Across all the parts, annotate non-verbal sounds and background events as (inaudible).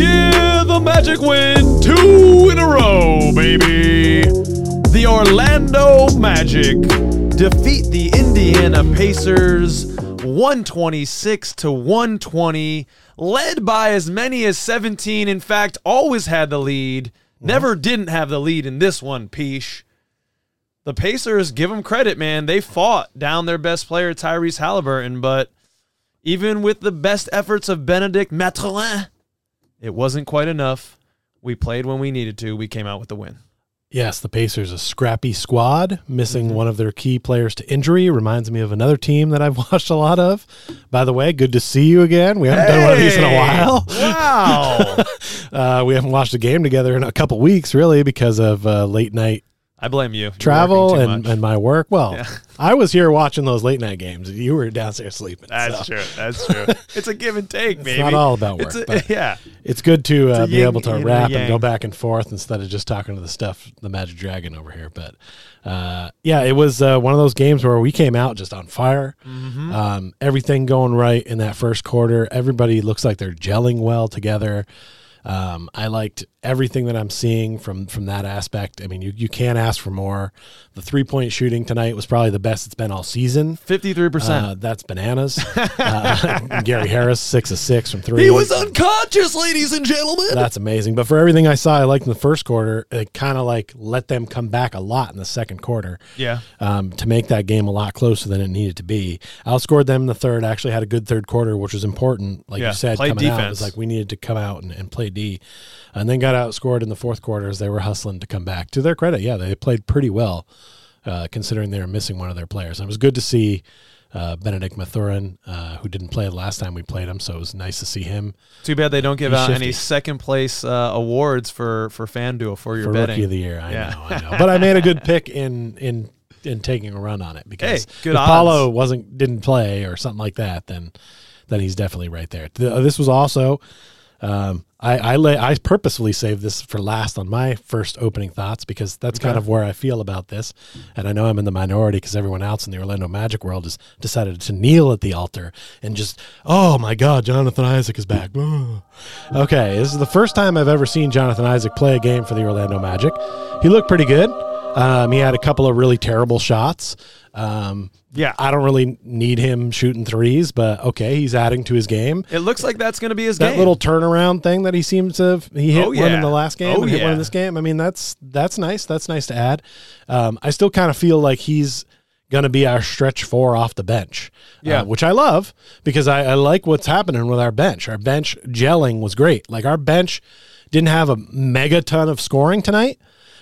Yeah, the Magic win two in a row, baby. The Orlando Magic defeat the Indiana Pacers 126 to 120, led by as many as 17. In fact, always had the lead. Never didn't have the lead in this one, Pich. The Pacers, give them credit, man. They fought down their best player, Tyrese Halliburton, but even with the best efforts of Bennedict Mathurin, it wasn't quite enough. We played when we needed to. We came out with the win. Yes, the Pacers, a scrappy squad, missing one of their key players to injury. Reminds me of another team that I've (laughs) watched a lot of. By the way, good to see you again. We haven't done one of these in a while. Wow. (laughs) Uh, we haven't watched a game together in a couple weeks, really, because of uh, late night I blame you. You're travel and, much. and my work. Well, Yeah. (laughs) I was here watching those late night games. You were downstairs sleeping. That's so true. That's true. (laughs) It's a give and take, It's baby. not all about work, It's a- but (laughs) yeah. it's good to uh, be able to yin and rap and go back and forth instead of just talking to the stuff, the Magic Dragon over here. But uh, yeah, it was uh, one of those games where we came out just on fire. Mm-hmm. Um, everything going right in that first quarter. Everybody looks like they're gelling well together. Um, I liked everything that I'm seeing from from that aspect. I mean, you, you can't ask for more. The three point shooting tonight was probably the best it's been all season. 53%. Uh, that's bananas. (laughs) uh, (laughs) Gary Harris, six of six from three. he was unconscious, ladies and gentlemen. That's amazing. But for everything I saw, I liked in the first quarter, it kind of like let them come back a lot in the second quarter yeah. um, to make that game a lot closer than it needed to be. I outscored them in the third. Actually had a good third quarter, which was important. Like Yeah, you said, played coming out, it defense. was like we needed to come out and, and play D. And then got outscored in the fourth quarter as they were hustling to come back. To their credit, yeah, they played pretty well, uh, considering they were missing one of their players. And it was good to see uh, Bennedict Mathurin, uh, who didn't play the last time we played him, so it was nice to see him Too bad they don't give He's out any second place uh, awards for for FanDuel for your for betting. rookie of the year. I Yeah. know, I know. But I made a good pick in in in taking a run on it because Hey, good if odds. Paolo wasn't didn't play or something like that, then then he's definitely right there. This was also. Um, I I, lay, I purposefully saved this for last on my first opening thoughts because that's kind of where I feel about this, and I know I'm in the minority because everyone else in the Orlando Magic world has decided to kneel at the altar and just, oh my God, Jonathan Isaac is back. (sighs) Okay, this is the first time I've ever seen Jonathan Isaac play a game for the Orlando Magic. He looked pretty good. Um, he had a couple of really terrible shots. Um, Yeah. I don't really need him shooting threes, but okay, he's adding to his game. It looks like that's going to be his That game. little turnaround thing that he seems to have, he hit Oh, one yeah. in the last game Oh, and hit one in this game. I mean, that's that's nice. That's nice to add. Um, I still kind of feel like he's going to be our stretch four off the bench, Yeah. uh, which I love because I, I like what's happening with our bench. Our bench gelling was great. Like our bench didn't have a mega ton of scoring tonight.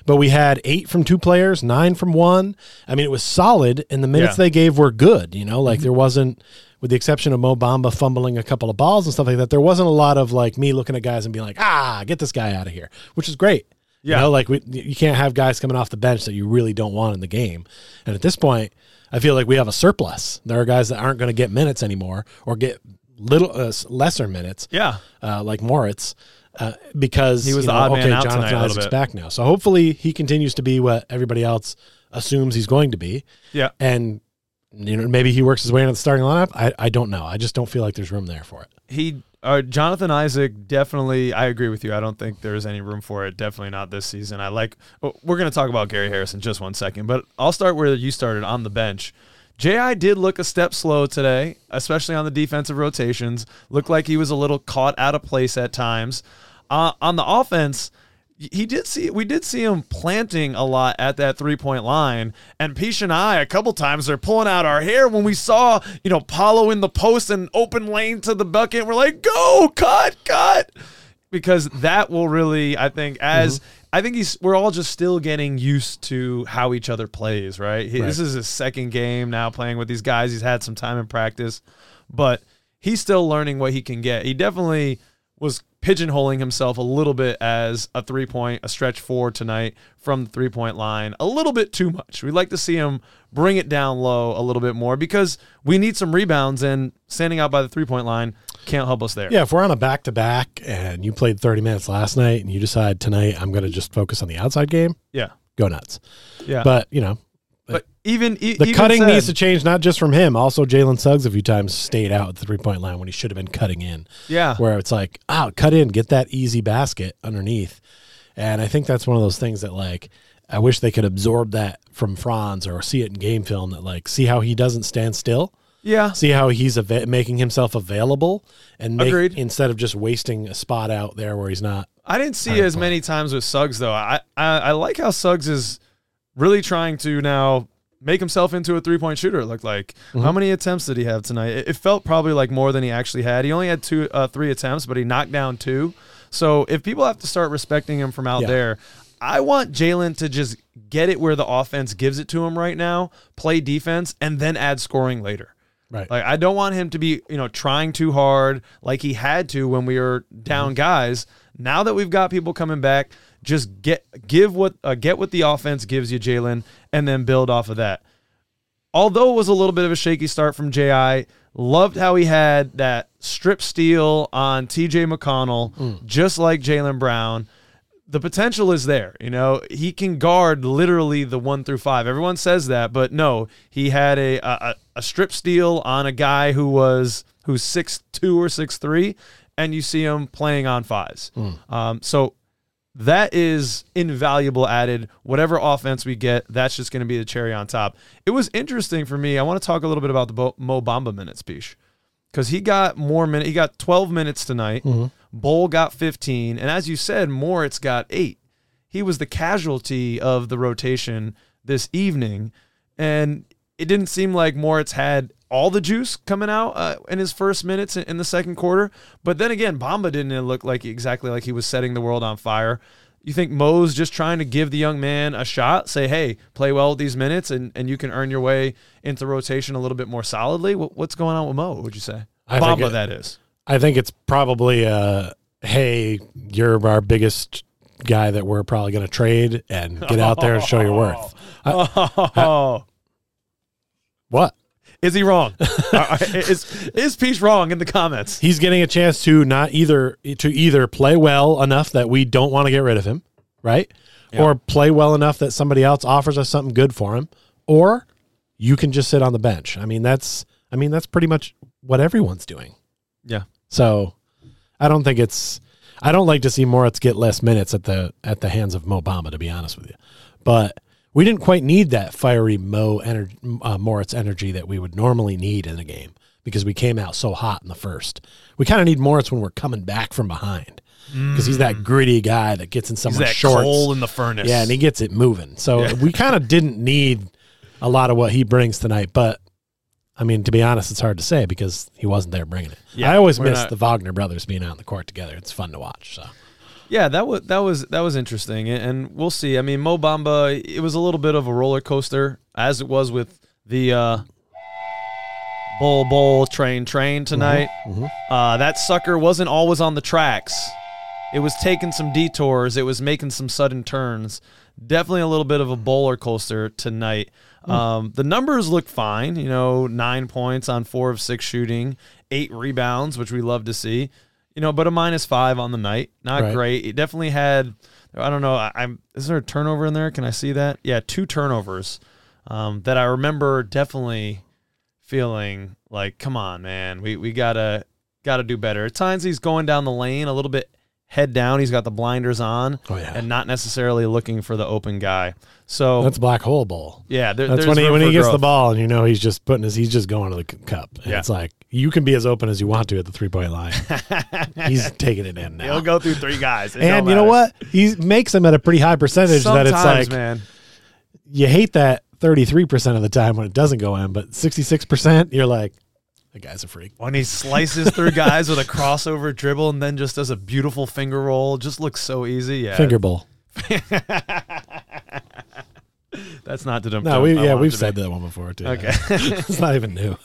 But we had eight from two players, nine from one. I mean, it was solid, and the minutes Yeah. they gave were good. You know, like there wasn't, with the exception of Mo Bamba fumbling a couple of balls and stuff like that, there wasn't a lot of like me looking at guys and being like, ah, get this guy out of here, which is great. Yeah. You know, like we, you can't have guys coming off the bench that you really don't want in the game. And at this point, I feel like we have a surplus. There are guys that aren't going to get minutes anymore or get little uh, lesser minutes yeah. uh, like Moritz, uh, because He was the know, odd man out Jonathan tonight Isaac's bit. back now, so hopefully he continues to be what everybody else assumes he's going to be, Yeah. and you know maybe he works his way into the starting lineup. I, I don't know. I just don't feel like there's room there for it. he uh, Jonathan Isaac definitely. I agree with you. I don't think there's any room for it. Definitely not this season. I like. We're going to talk about Gary Harris in just one second, but I'll start where you started on the bench. Ji did look a step slow today, especially on the defensive rotations. Looked like he was a little caught out of place at times. Uh, on the offense, he did see we did see him planting a lot at that three point line, and Pich and I a couple times are pulling out our hair when we saw you know Paolo in the post and open lane to the bucket. We're like, go cut cut, because that will really I think as mm-hmm. I think he's we're all just still getting used to how each other plays. Right, He- this is his second game now playing with these guys. He's had some time in practice, but he's still learning what he can get. He definitely was pigeonholing himself a little bit as a three point, a stretch four tonight from the three point line, a little bit too much. We'd like to see him bring it down low a little bit more because we need some rebounds, and standing out by the three point line can't help us there. Yeah, if we're on a back to back and you played 30 minutes last night and you decide tonight I'm going to just focus on the outside game, Yeah. go nuts. Yeah. But you know, even The even cutting said- needs to change, not just from him. Also, Jalen Suggs a few times stayed out at the three point line when he should have been cutting in. Yeah. where it's like, oh, cut in, get that easy basket underneath. And I think that's one of those things that like I wish they could absorb that from Franz or see it in game film that like see how he doesn't stand still, Yeah. see how he's ava- making himself available, and make, Agreed. instead of just wasting a spot out there where he's not. I didn't see as many times with Suggs though. I, I I like how Suggs is really trying to now make himself into a three point shooter. It looked like Mm-hmm. how many attempts did he have tonight? It, it felt probably like more than he actually had. He only had two uh, three attempts, but he knocked down two. So if people have to start respecting him from out Yeah. there, I want Jalen to just get it where the offense gives it to him right now, play defense, and then add scoring later. Right. Like I don't want him to be, you know, trying too hard like he had to when we were down guys. Now that we've got people coming back, just get give what uh, get what the offense gives you, Jalen, and then build off of that. Although it was a little bit of a shaky start from Ji, loved how he had that strip steal on T.J. McConnell, just like Jalen Brown the potential is there. You know, he can guard literally the one through five. Everyone says that, but no, he had a a, a strip steal on a guy who was who's six two or six three, and you see him playing on fives. Um, so that is invaluable added. Whatever offense we get, that's just going to be the cherry on top. It was interesting for me. I want to talk a little bit about the Mo Bamba minutes, Pich, because he got more minutes. He got 12 minutes tonight. Mm-hmm. Bol got 15, and as you said, Moritz got eight. He was the casualty of the rotation this evening, and it didn't seem like Moritz had all the juice coming out uh, in his first minutes in, in the second quarter. But then again, Bamba didn't look like exactly like he was setting the world on fire. You think Mo's just trying to give the young man a shot, say, hey, play well with these minutes, and, and you can earn your way into rotation a little bit more solidly? What, what's going on with Mo, would you say? I Bamba, it- that is. I think it's probably uh hey, you're our biggest guy that we're probably going to trade and get out there and show your worth. (laughs) Oh, What? Is he wrong? (laughs) Uh, is is Pich wrong in the comments? He's getting a chance to not either to either play well enough that we don't want to get rid of him, right? Or play well enough that somebody else offers us something good for him, or you can just sit on the bench. I mean, that's I mean, that's pretty much what everyone's doing. Yeah. So, I don't think it's I don't like to see Moritz get less minutes at the at the hands of Mo Bamba to be honest with you. But we didn't quite need that fiery Mo uh, Moritz energy that we would normally need in a game because we came out so hot in the first. We kind of need Moritz when we're coming back from behind because he's that gritty guy that gets in He's someone's that shorts. coal in the furnace. Yeah, and he gets it moving. So Yeah. we kind of didn't need a lot of what he brings tonight. But I mean, to be honest, it's hard to say because he wasn't there bringing it. Yeah, I always miss not- the Wagner brothers being out in the court together. It's fun to watch. So Yeah, that was that was that was interesting, and, we'll see. I mean, Mo Bamba, it was a little bit of a roller coaster, as it was with the uh, Bol Bol Train Train tonight. Uh, that sucker wasn't always on the tracks. It was taking some detours. It was making some sudden turns. Definitely a little bit of a bowler coaster tonight. Um, the numbers look fine. You know, nine points on four of six shooting, eight rebounds, which we love to see. You know, but a minus five on the night, not Right. great. It definitely had. I don't know. I, I'm. Is there a turnover in there? Can I see that? Yeah, two turnovers. Um, that I remember definitely feeling like, come on, man, we we gotta gotta do better. At times he's going down the lane a little bit head down. He's got the blinders on Oh, yeah. and not necessarily looking for the open guy. So that's black hole bowl. yeah, there, That's when he when he gets the ball and you know he's just putting his he's just going to the cup. And Yeah. it's like you can be as open as you want to at the three point line. (laughs) he's taking it in now. He'll go through three guys, It and you know what? He makes them at a pretty high percentage Sometimes, that it's like man, you hate that 33% of the time when it doesn't go in, but 66% you're like that guy's a freak. when he slices through (laughs) guys with a crossover dribble and then just does a beautiful finger roll, just looks so easy. Yeah, Finger bowl. (laughs) That's not to No, we yeah, we've said that one before too. Okay. (laughs) it's not even new.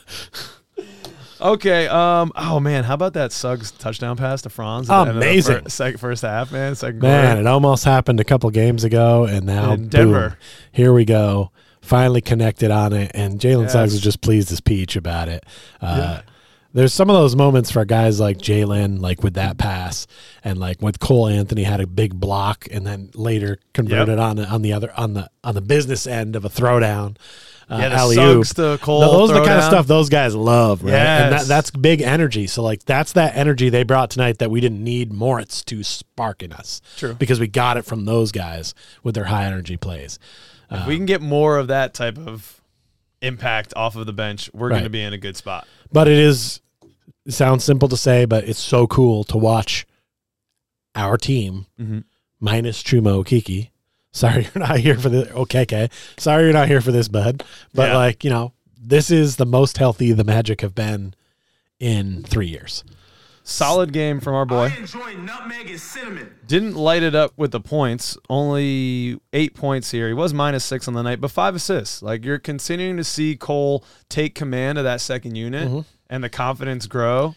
Okay. Um. Oh man, how about that Suggs touchdown pass to Franz? at the end Amazing. fir- sec- first half, man. Second Man, quarter. it almost happened a couple games ago, and now In Denver. boom, here we go. Finally connected on it, and Jalen Suggs was just pleased as peach about it. Uh, There's some of those moments for guys like Jalen, like with that pass, and like with Cole Anthony had a big block, and then later converted on on the other on the on the business end of a throwdown. uh, Yeah, the Suggs to Cole. No, those are the kind of stuff those guys love, right? And that, that's big energy. So like that's that energy they brought tonight that we didn't need Moritz to spark in us. True. Because we got it from those guys with their high energy plays. If we can get more of that type of impact off of the bench, we're going to be in a good spot. But it is it sounds simple to say, but it's so cool to watch our team Mhm. minus Chuma Okeke. Sorry (laughs) you're not here for the okay, Sorry you're not here for this, bud. But Yeah. like, you know, this is the most healthy the Magic have been in three years. Solid game from our boy. I enjoy nutmeg and cinnamon. Didn't light it up with the points. Only eight points here. He was minus six on the night, but five assists. Like you're continuing to see Cole take command of that second unit and the confidence grow.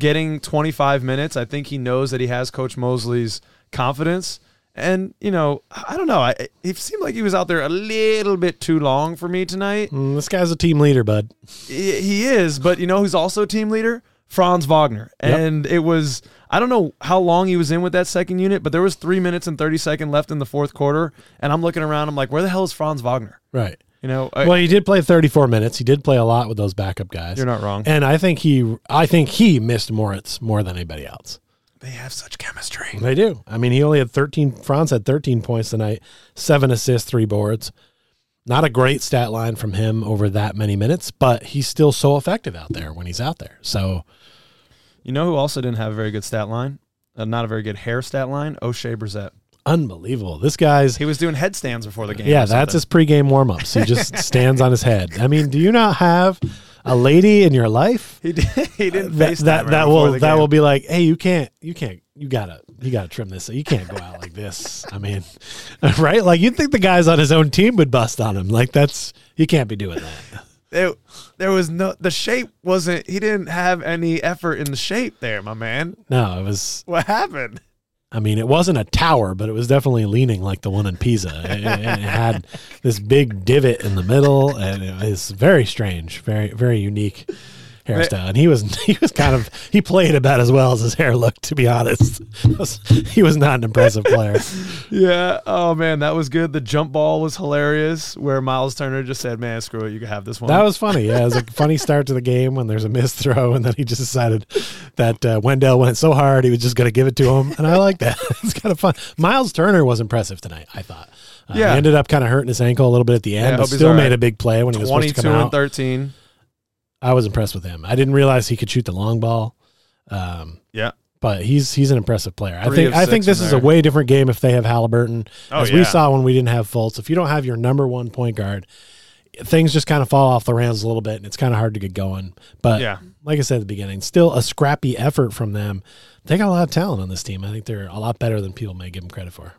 Getting 25 minutes, I think he knows that he has Coach Mosley's confidence. And you know, I don't know. I, it seemed like he was out there a little bit too long for me tonight. Mm, this guy's a team leader, bud. He he is, but you know who's also a team leader? Franz Wagner. Yep. And it was I don't know how long he was in with that second unit, but there was three minutes and thirty second left in the fourth quarter, and I'm looking around. I'm like, where the hell is Franz Wagner? Right. You know, I- Well, he did play 34 minutes. He did play a lot with those backup guys. you're not wrong. And I think he I think he missed Moritz more than anybody else. They have such chemistry. They do. I mean, he only had 13. Franz had 13 points tonight, seven assists, three boards. Not a great stat line from him over that many minutes, but he's still so effective out there when he's out there. So, You know who also didn't have a very good stat line? Uh, not a very good hair stat line. Oshae Brissett. unbelievable. This guy's, He was doing headstands before the game. yeah, that's his pregame warm ups. He just (laughs) stands on his head. I mean, do you not have a lady in your life He, did, (laughs) he didn't that FaceTime that, her that will that game. will be like, hey, you can't, you can't, you gotta, you gotta trim this. You can't go out like this. I mean, (laughs) right? Like you'd think the guys on his own team would bust on him. Like that's you can't be doing that. There, there was no the shape wasn't. He didn't have any effort in the shape there, my man. No, it was. What happened? I mean, it wasn't a tower, but it was definitely leaning like the one in Pisa. It, it- had this big divot in the middle, and it was very strange, very very unique hairstyle, and he was (laughs) he was kind of he played about as well as his hair looked. To be honest, (laughs) he was not an impressive player. (laughs) yeah. Oh man, that was good. The jump ball was hilarious. Where Myles Turner just said, "Man, screw it, you can have this one." That was funny. Yeah, it was a funny start to the game when there's a missed throw, and then he just decided that uh, Wendell went so hard he was just going to give it to him, and I like that. it's kind of fun. Myles Turner was impressive tonight. I thought. Uh, yeah. He ended up kind of hurting his ankle a little bit at the end, yeah, but still right. made a big play when he was supposed to come out. 22 and 13. I was impressed with him. I didn't realize he could shoot the long ball. Um, Yeah. but he's he's an impressive player. I think I think this is a way different game if they have Halliburton, Oh, as we saw when we didn't have Fultz. If you don't have your number one point guard, things just kind of fall off the rails a little bit, and it's kind of hard to get going. But Yeah. like I said at the beginning, still a scrappy effort from them. They got a lot of talent on this team. I think they're a lot better than people may give them credit for.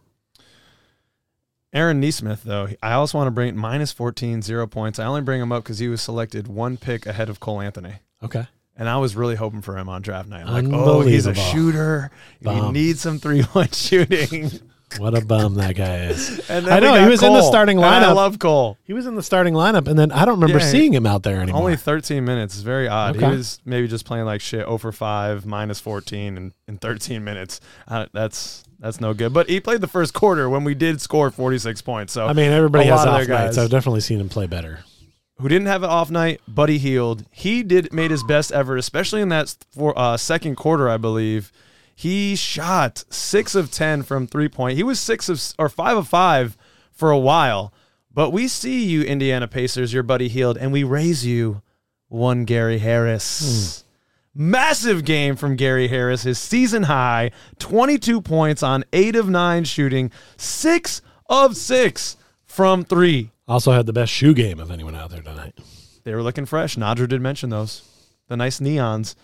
Aaron Nesmith, though, I also want to bring minus 14, zero points. I only bring him up because he was selected one pick ahead of Cole Anthony. Okay, And I was really hoping for him on draft night. I'm like, oh, he's a shooter. You Bum. need some three point (laughs) shooting. what a bum that guy is. (laughs) And then I know, he was in the starting lineup. I love Cole. He was in the starting lineup, and then I don't remember Yeah, seeing him out there anymore. Only 13 minutes. It's very odd. Okay. He was maybe just playing like shit 0 for 5, minus 14 in, in 13 minutes. Uh, that's that's no good. But he played the first quarter when we did score 46 points. So I mean, everybody has off nights. guys. I've definitely seen him play better. who didn't have an off night, Buddy Hield. He did made his best ever, especially in that for, uh, second quarter, I believe. He shot six of ten from three point. He was six of or five of five for a while. But we see you, Indiana Pacers, your Buddy Hield, and we raise you one Gary Harris. Massive game from Gary Harris, his season high, 22 points on 8 of 9 shooting, 6 of 6 from 3. Also had the best shoe game of anyone out there tonight. They were looking fresh. Nadra did mention those. The nice neons.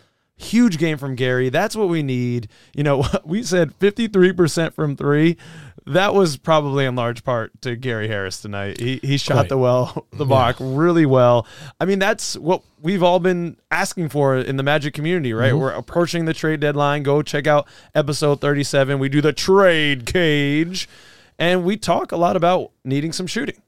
Huge game from Gary. That's what we need. You know, (laughs) we said 53% from three. That was probably in large part to Gary Harris tonight. He he shot Quite. the well (laughs) the mark really well. I mean, that's what we've all been asking for in the Magic community, right? Mm-hmm. We're approaching the trade deadline. Go check out episode 37. We do the trade cage and we talk a lot about needing some shooting.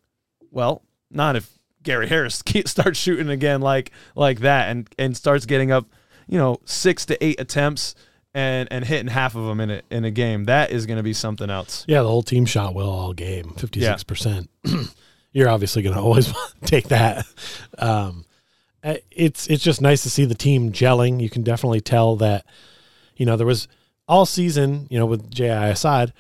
Well, not if Gary Harris (laughs) starts shooting again like like that and and starts getting up, you know, six to eight attempts and and hitting half of them in a in a game. That is going to be something else. Yeah, the whole team shot well all game, fifty six percent. (clears throat) you're obviously going to always (laughs) take that. Um, uh, it's it's just nice to see the team gelling. You can definitely tell that, you know, there was all season, you know, with JI aside,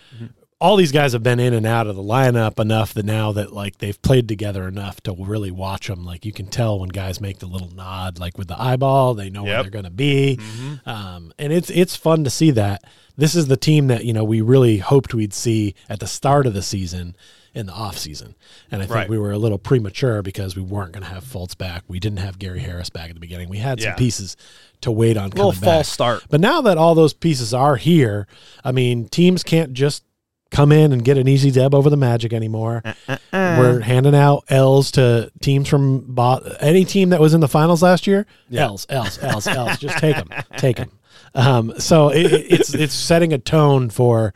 all these guys have been in and out of the lineup enough that now that like they've played together enough to really watch them. Like you can tell when guys make the little nod, like with the eyeball, they know where they're going to be, um, and it's it's fun to see that. This is the team that you know we really hoped we'd see at the start of the season in the off season, and I think Right. we were a little premature because we weren't going to have Fultz back. We didn't have Gary Harris back at the beginning. We had some Yeah. pieces to wait on. little coming Fultz back. start. But now that all those pieces are here, I mean, teams can't just come in and get an easy deb over the Magic anymore. Uh, We're handing out L's to teams from bo- any team that was in the finals last year. Yeah. L's, L's, L's, L's. Just take them, take them. Um, so it- it's it's setting a tone for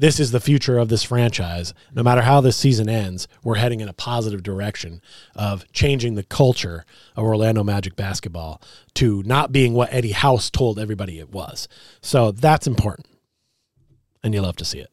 this is the future of this franchise. No matter how this season ends, we're heading in a positive direction of changing the culture of Orlando Magic basketball to not being what Eddie House told everybody it was. So that's important. And you love to see it.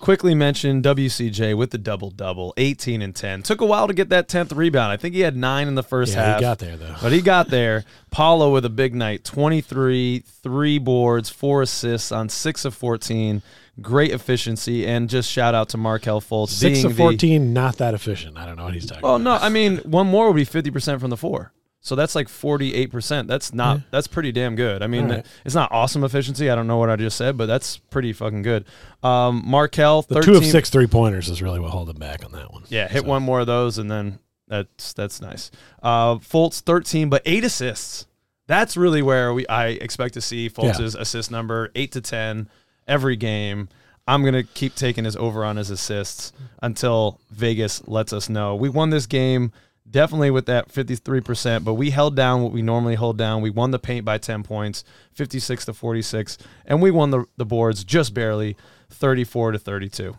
Quickly mention WCJ with the double double, 18 and 10. Took a while to get that 10th rebound. I think he had nine in the first Yeah, half. he got there though. But he got there. (laughs) Paolo with a big night 23, three boards, four assists on six of 14. Great efficiency. And just shout out to Markelle Fultz. Six of the- fourteen, not that efficient. I don't know what he's talking Well, about. no, I mean, one more would be 50% from the four. So that's like 48%. That's not, that's pretty damn good. I mean, right. it's not awesome efficiency. I don't know what I just said, but that's pretty fucking good. Um, Markelle, The 13. two of six three pointers is really what held him back on that one. Yeah, hit So- one more of those, and then that's that's nice. Uh, Fultz thirteen, but eight assists. That's really where we I expect to see Fultz's assist number eight to ten every game. I'm gonna keep taking his over on his assists until Vegas lets us know we won this game. Definitely with that 53%, but we held down what we normally hold down. We won the paint by 10 points, 56 to 46, and we won the, the boards just barely, 34 to 32.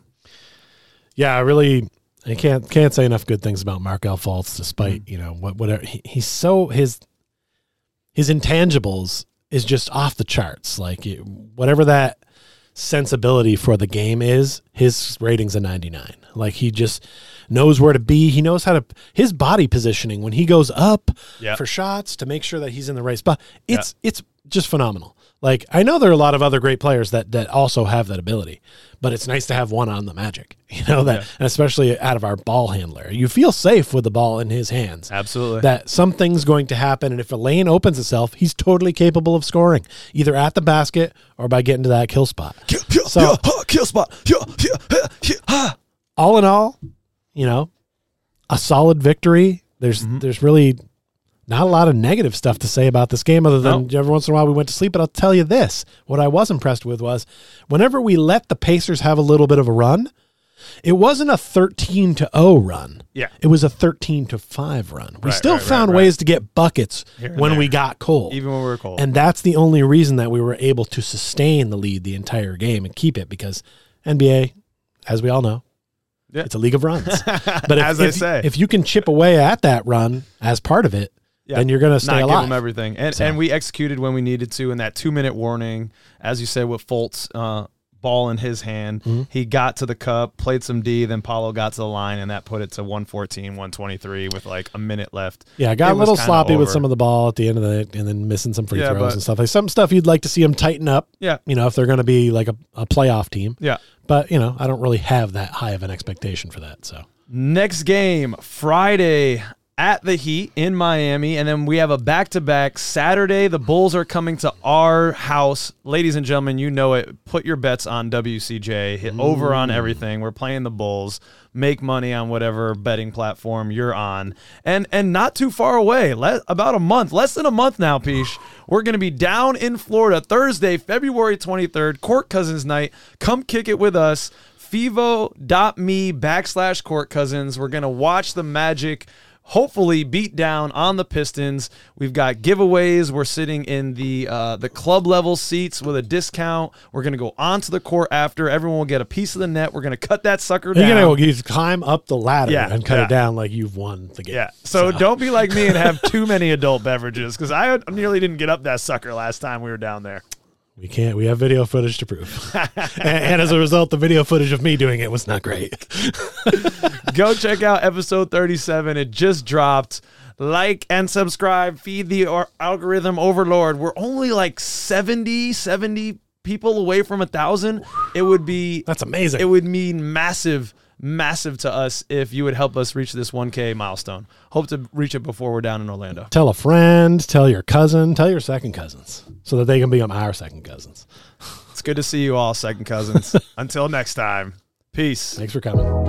Yeah, I really I can't can't say enough good things about Markelle Fultz, despite Mm-hmm. you know what whatever he, he's so his his intangibles is just off the charts. Like whatever that sensibility for the game is, his rating's a ninety nine. Like he just knows where to be. He knows how to his body positioning when he goes up Yeah. for shots to make sure that he's in the right spot. It's it's just phenomenal. Like I know there are a lot of other great players that that also have that ability, but it's nice to have one on the Magic. (laughs) You know that, Yeah. and especially out of our ball handler, you feel safe with the ball in his hands. Absolutely. That something's going to happen, and if a lane opens itself, he's totally capable of scoring, either at the basket or by getting to that kill spot. So- kill spot. all in all, you know, a solid victory. There's Mm-hmm. there's really not a lot of negative stuff to say about this game other than every once in a while we went to sleep. But I'll tell you this: what I was impressed with was whenever we let the Pacers have a little bit of a run, it wasn't a thirteen to zero run. Yeah. It was a thirteen to five run. We Right, still right, found right. ways to get buckets when there. we got cold. Even when we were cold. And that's the only reason that we were able to sustain the lead the entire game and keep it because NBA, as we all know, Yeah. it's a league of runs. (laughs) But if, As I if- say. if you can chip away at that run as part of it, Yeah. then you're going to stay not give them everything. And So- and we executed when we needed to in that two minute warning, as you said, with Fultz uh, ball in his hand. Mm-hmm. He got to the cup, played some D, then Paolo got to the line, and that put it to 114, 123 with like a minute left. yeah, I got It a little sloppy with some of the ball at the end of the and then missing some free Yeah, throws but- and stuff. Like some stuff you'd like to see them tighten up. Yeah. You know, if they're going to be like a, a playoff team. Yeah. But, you know, I don't really have that high of an expectation for that. So Next game, Friday at the Heat in Miami. And then we have a back to back Saturday. The Bulls are coming to our house. Ladies and gentlemen, you know it. Put your bets on WCJ. Hit over on everything. We're playing the Bulls. Make money on whatever betting platform you're on. And and not too far away. Le- about a month, less than a month now, Pich. We're going to be down in Florida Thursday, February 23rd, Court Cousins night. Come kick it with us fevo.me backslash court cousins. We're going to watch the Magic hopefully beat down on the Pistons. We've got giveaways. We're sitting in the uh, the club level seats with a discount. We're going to go onto the court after. Everyone will get a piece of the net. We're going to cut that sucker you're going to you climb up the ladder Yeah, and cut yeah. it down like you've won the game. yeah. So, don't be like me and have too (laughs) many adult beverages because I nearly didn't get up that sucker last time we were down there. We can't. We have video footage to prove. (laughs) and, and as a result, the video footage of me doing it was not great. (laughs) Go check out episode 37. It just dropped. Like and subscribe. Feed the algorithm overlord. We're only like 70, 70 people away from a thousand. It would be That's amazing. it would mean massive, massive to us if you would help us reach this 1K milestone. Hope to reach it before we're down in Orlando. tell a friend, tell your cousin, tell your second cousins, so that they can become our second cousins. It's good to see you all, second cousins. (laughs) Until next time, peace. Thanks for coming.